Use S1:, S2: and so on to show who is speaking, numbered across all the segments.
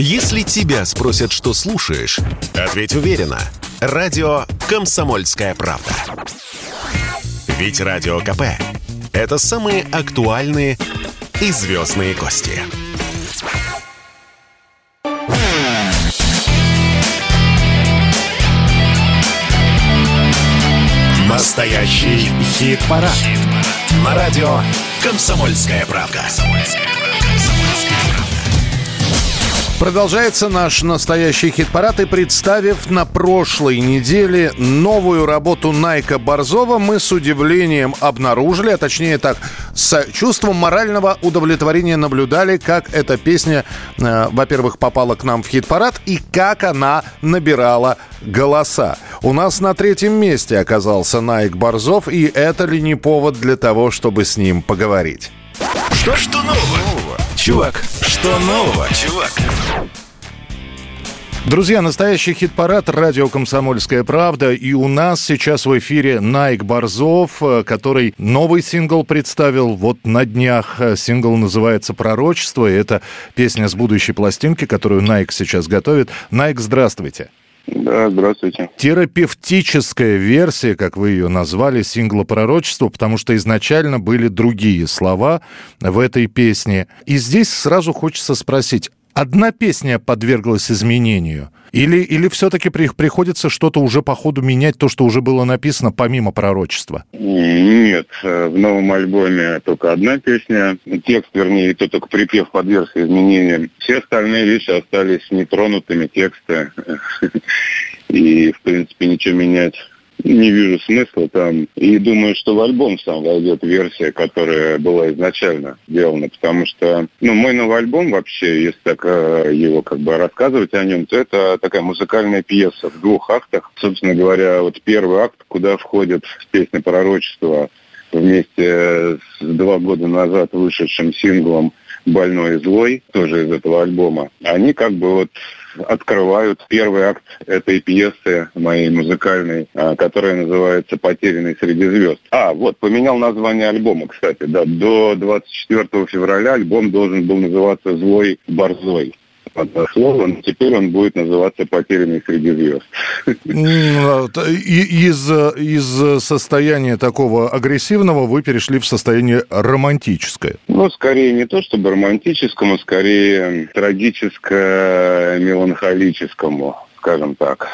S1: Если тебя спросят, что слушаешь, ответь уверенно. Радио «Комсомольская правда». Ведь Радио КП – это самые актуальные и звездные гости. Настоящий хит-парад. Хит На радио «Комсомольская правда».
S2: Продолжается наш настоящий хит-парад. И представив на прошлой неделе новую работу Найка Борзова, мы с удивлением обнаружили, а точнее так, с чувством морального удовлетворения наблюдали, как эта песня, э, во-первых, попала к нам в хит-парад и как она набирала голоса. У нас на третьем месте оказался Найк Борзов, и это ли не повод для того, чтобы с ним поговорить?
S1: Что, что нового? Чувак, что нового, чувак?
S2: Друзья, настоящий хит-парад «Радио Комсомольская правда». И у нас сейчас в эфире Найк Борзов, э, который новый сингл представил вот на днях. Сингл называется «Пророчество». И это песня с будущей пластинки, которую Найк сейчас готовит. Найк, здравствуйте.
S3: Да, здравствуйте.
S2: Терапевтическая версия, как вы ее назвали, сингла «Пророчество», потому что изначально были другие слова в этой песне. И здесь сразу хочется спросить, одна песня подверглась изменению? Или, или все-таки при, приходится что-то уже по ходу менять, то, что уже было написано, помимо пророчества?
S3: Нет, в новом альбоме только одна песня. Текст, вернее, то только припев подвергся изменениям. Все остальные вещи остались нетронутыми, тексты. И, в принципе, ничего менять не вижу смысла там. И думаю, что в альбом сам войдет версия, которая была изначально сделана. Потому что, ну, мой новый альбом вообще, если так э, его как бы рассказывать о нем, то это такая музыкальная пьеса в двух актах. Собственно говоря, вот первый акт, куда входит песня «Пророчество», вместе с два года назад вышедшим синглом «Больной и злой», тоже из этого альбома, они как бы вот открывают первый акт этой пьесы моей музыкальной, а, которая называется «Потерянный среди звезд». А, вот, поменял название альбома, кстати, да. До 24 февраля альбом должен был называться «Злой борзой» слово, но теперь он будет называться «Потерянный среди звезд».
S2: Из, из состояния такого агрессивного вы перешли в состояние романтическое.
S3: Ну, скорее не то чтобы романтическому, скорее трагическо-меланхолическому скажем так.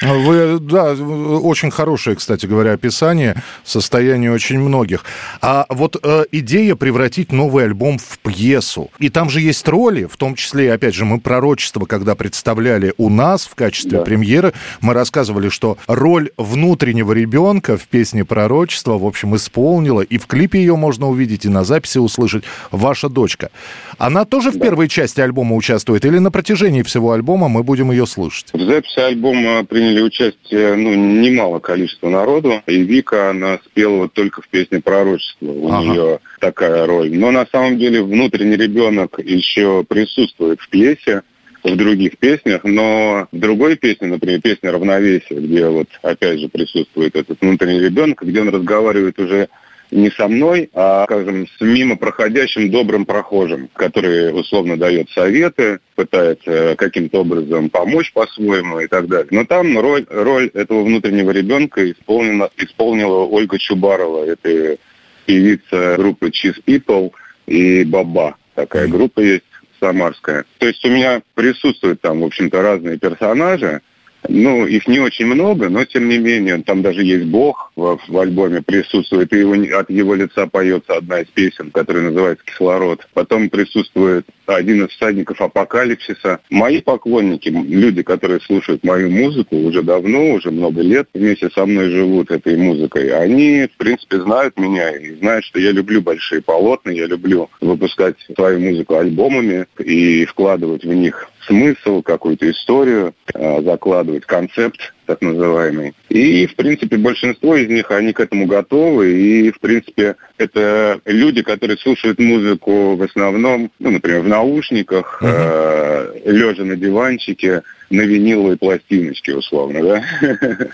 S2: Вы, да, очень хорошее, кстати говоря, описание состояния очень многих. А вот э, идея превратить новый альбом в пьесу. И там же есть роли, в том числе, опять же, мы пророчество, когда представляли у нас в качестве да. премьеры, мы рассказывали, что роль внутреннего ребенка в песне пророчество, в общем, исполнила, и в клипе ее можно увидеть, и на записи услышать, ваша дочка. Она тоже да. в первой части альбома участвует, или на протяжении всего альбома мы будем ее слышать?
S3: В записи альбома приняли участие ну, немало количества народу. И Вика, она спела вот только в песне «Пророчество». У ага. нее такая роль. Но на самом деле внутренний ребенок еще присутствует в пьесе в других песнях, но в другой песне, например, песня «Равновесие», где вот опять же присутствует этот внутренний ребенок, где он разговаривает уже не со мной, а, скажем, с мимо проходящим добрым прохожим, который условно дает советы, пытается каким-то образом помочь по-своему и так далее. Но там роль, роль этого внутреннего ребенка исполнена, исполнила Ольга Чубарова. Это певица группы Cheese People и Баба. Такая группа есть самарская. То есть у меня присутствуют там, в общем-то, разные персонажи, ну, их не очень много, но тем не менее, там даже есть Бог в, в альбоме присутствует, и его, от его лица поется одна из песен, которая называется «Кислород». Потом присутствует один из всадников апокалипсиса. Мои поклонники, люди, которые слушают мою музыку уже давно, уже много лет, вместе со мной живут этой музыкой, они, в принципе, знают меня и знают, что я люблю большие полотна, я люблю выпускать свою музыку альбомами и вкладывать в них смысл, какую-то историю, э, закладывать концепт так называемый. И, в принципе, большинство из них, они к этому готовы. И, в принципе, это люди, которые слушают музыку в основном, ну, например, в наушниках, uh-huh. э, лежа на диванчике, на виниловой пластиночке, условно, да.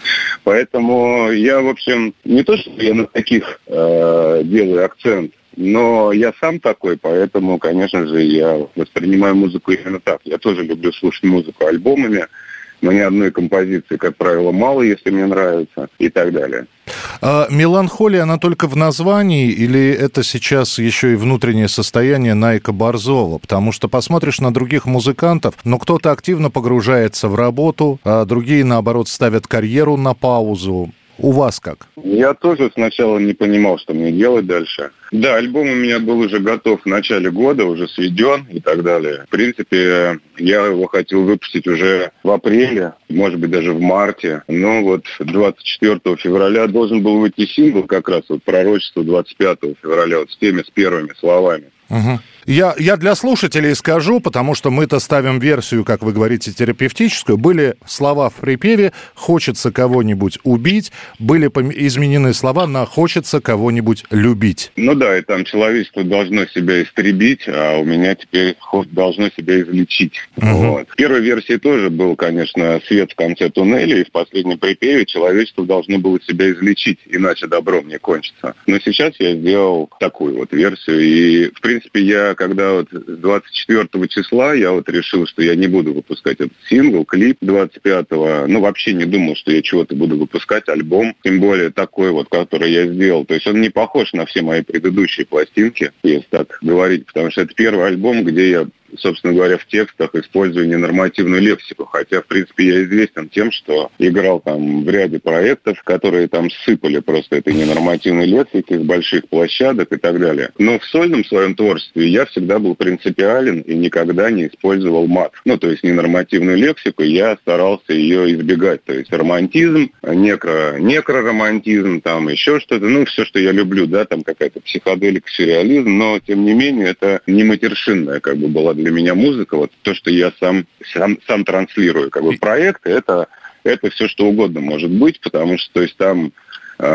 S3: Поэтому я, в общем, не то, что я на таких э, делаю акцент, но я сам такой, поэтому, конечно же, я воспринимаю музыку именно так. Я тоже люблю слушать музыку альбомами, ни одной композиции, как правило, мало, если мне нравится, и так далее.
S2: А меланхолия, она только в названии, или это сейчас еще и внутреннее состояние Найка Борзова? Потому что посмотришь на других музыкантов, но кто-то активно погружается в работу, а другие, наоборот, ставят карьеру на паузу. У вас как?
S3: Я тоже сначала не понимал, что мне делать дальше. Да, альбом у меня был уже готов в начале года, уже сведен и так далее. В принципе, я его хотел выпустить уже в апреле, может быть, даже в марте. Но вот 24 февраля должен был выйти сингл как раз вот «Пророчество» 25 февраля, вот с теми, с первыми словами.
S2: Угу. Я, я для слушателей скажу, потому что мы-то ставим версию, как вы говорите, терапевтическую. Были слова в припеве «хочется кого-нибудь убить», были изменены слова на «хочется кого-нибудь любить».
S3: Ну да, и там человечество должно себя истребить, а у меня теперь должно себя излечить. Угу. Вот. В первой версии тоже был, конечно, свет в конце туннеля, и в последнем припеве человечество должно было себя излечить, иначе добром не кончится. Но сейчас я сделал такую вот версию, и, в принципе, я когда вот с 24 числа я вот решил, что я не буду выпускать этот сингл, клип 25-го, ну, вообще не думал, что я чего-то буду выпускать, альбом, тем более такой вот, который я сделал. То есть он не похож на все мои предыдущие пластинки, если так говорить, потому что это первый альбом, где я собственно говоря, в текстах использую ненормативную лексику. Хотя, в принципе, я известен тем, что играл там в ряде проектов, которые там сыпали просто этой ненормативной лексики с больших площадок и так далее. Но в сольном своем творчестве я всегда был принципиален и никогда не использовал мат. Ну, то есть ненормативную лексику, я старался ее избегать. То есть романтизм, некро, некроромантизм, там еще что-то, ну, все, что я люблю, да, там какая-то психоделика, сюрреализм, но, тем не менее, это не матершинная как бы была для меня музыка, вот то, что я сам, сам, сам транслирую. Как бы проекты это, это все что угодно может быть, потому что то есть там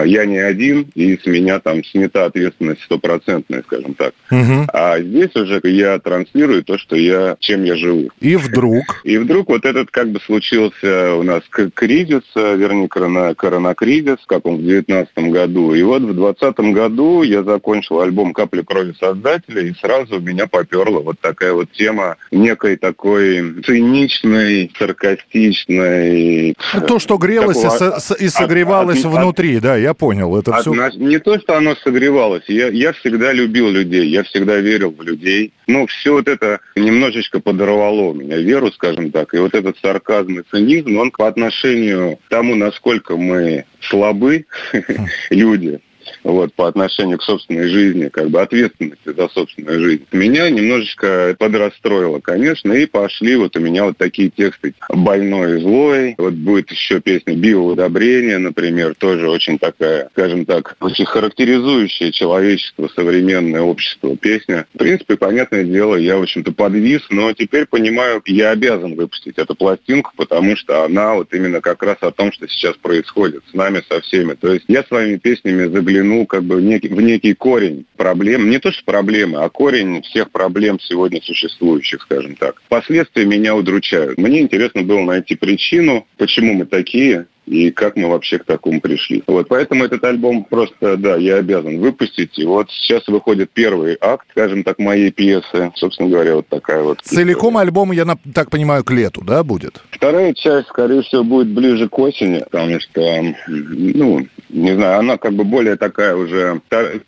S3: я не один, и с меня там снята ответственность стопроцентная, скажем так. Угу. А здесь уже я транслирую то, что я, чем я живу.
S2: И вдруг?
S3: И вдруг вот этот как бы случился у нас кризис, вернее, корона, коронакризис, как он в девятнадцатом году. И вот в двадцатом году я закончил альбом «Капли крови создателя», и сразу меня поперла вот такая вот тема некой такой циничной, саркастичной.
S2: То, что грелось такого, и, согревалось от, внутри, от, я понял. Это все...
S3: Не то, что оно согревалось. Я, я всегда любил людей, я всегда верил в людей. Ну, все вот это немножечко подорвало меня, веру, скажем так. И вот этот сарказм и цинизм, он по отношению к тому, насколько мы слабы, люди, вот, по отношению к собственной жизни, как бы ответственности за собственную жизнь. Меня немножечко подрастроило, конечно, и пошли вот у меня вот такие тексты «Больной и злой», вот будет еще песня «Биоудобрение», например, тоже очень такая, скажем так, очень характеризующая человечество, современное общество песня. В принципе, понятное дело, я, в общем-то, подвис, но теперь понимаю, я обязан выпустить эту пластинку, потому что она вот именно как раз о том, что сейчас происходит с нами, со всеми. То есть я своими песнями заглянул заглянул как бы в некий, в некий корень проблем. Не то, что проблемы, а корень всех проблем сегодня существующих, скажем так. Последствия меня удручают. Мне интересно было найти причину, почему мы такие, и как мы вообще к такому пришли. Вот, поэтому этот альбом просто, да, я обязан выпустить. И вот сейчас выходит первый акт, скажем так, моей пьесы. Собственно говоря, вот такая вот.
S2: Целиком история. альбом, я так понимаю, к лету, да, будет?
S3: Вторая часть, скорее всего, будет ближе к осени, потому что, ну, не знаю, она как бы более такая уже...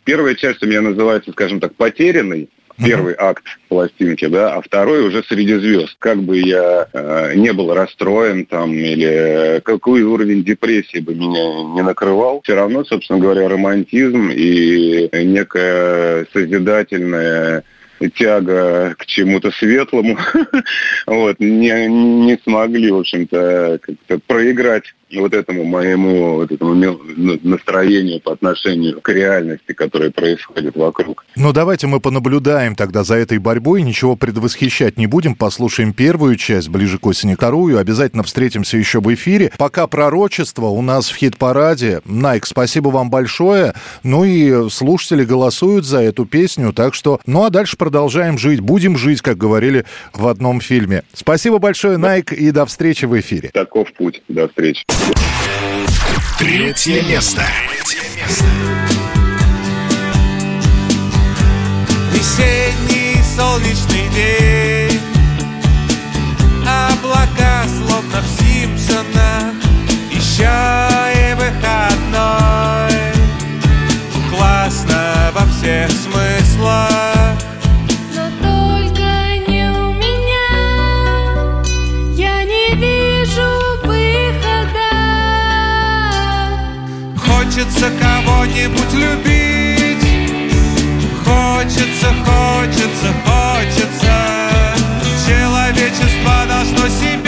S3: Первая часть у меня называется, скажем так, потерянный первый акт пластинки, да, а второй уже среди звезд. Как бы я э, не был расстроен там или какой уровень депрессии бы меня не накрывал, все равно, собственно говоря, романтизм и некая созидательная тяга к чему-то светлому, вот, не, не смогли, в общем-то, как-то проиграть вот этому моему вот этому настроению по отношению к реальности, которая происходит вокруг.
S2: Ну, давайте мы понаблюдаем тогда за этой борьбой, ничего предвосхищать не будем, послушаем первую часть, ближе к осени вторую, обязательно встретимся еще в эфире. Пока пророчество у нас в хит-параде. Найк, спасибо вам большое. Ну и слушатели голосуют за эту песню, так что... Ну, а дальше продолжаем жить, будем жить, как говорили в одном фильме. Спасибо большое, Найк, и до встречи в эфире.
S3: Таков путь. До встречи.
S1: Третье место.
S4: Весенний солнечный день Облака словно в Симпсонах Еще Хочется кого-нибудь любить. Хочется, хочется, хочется Человечество должно себя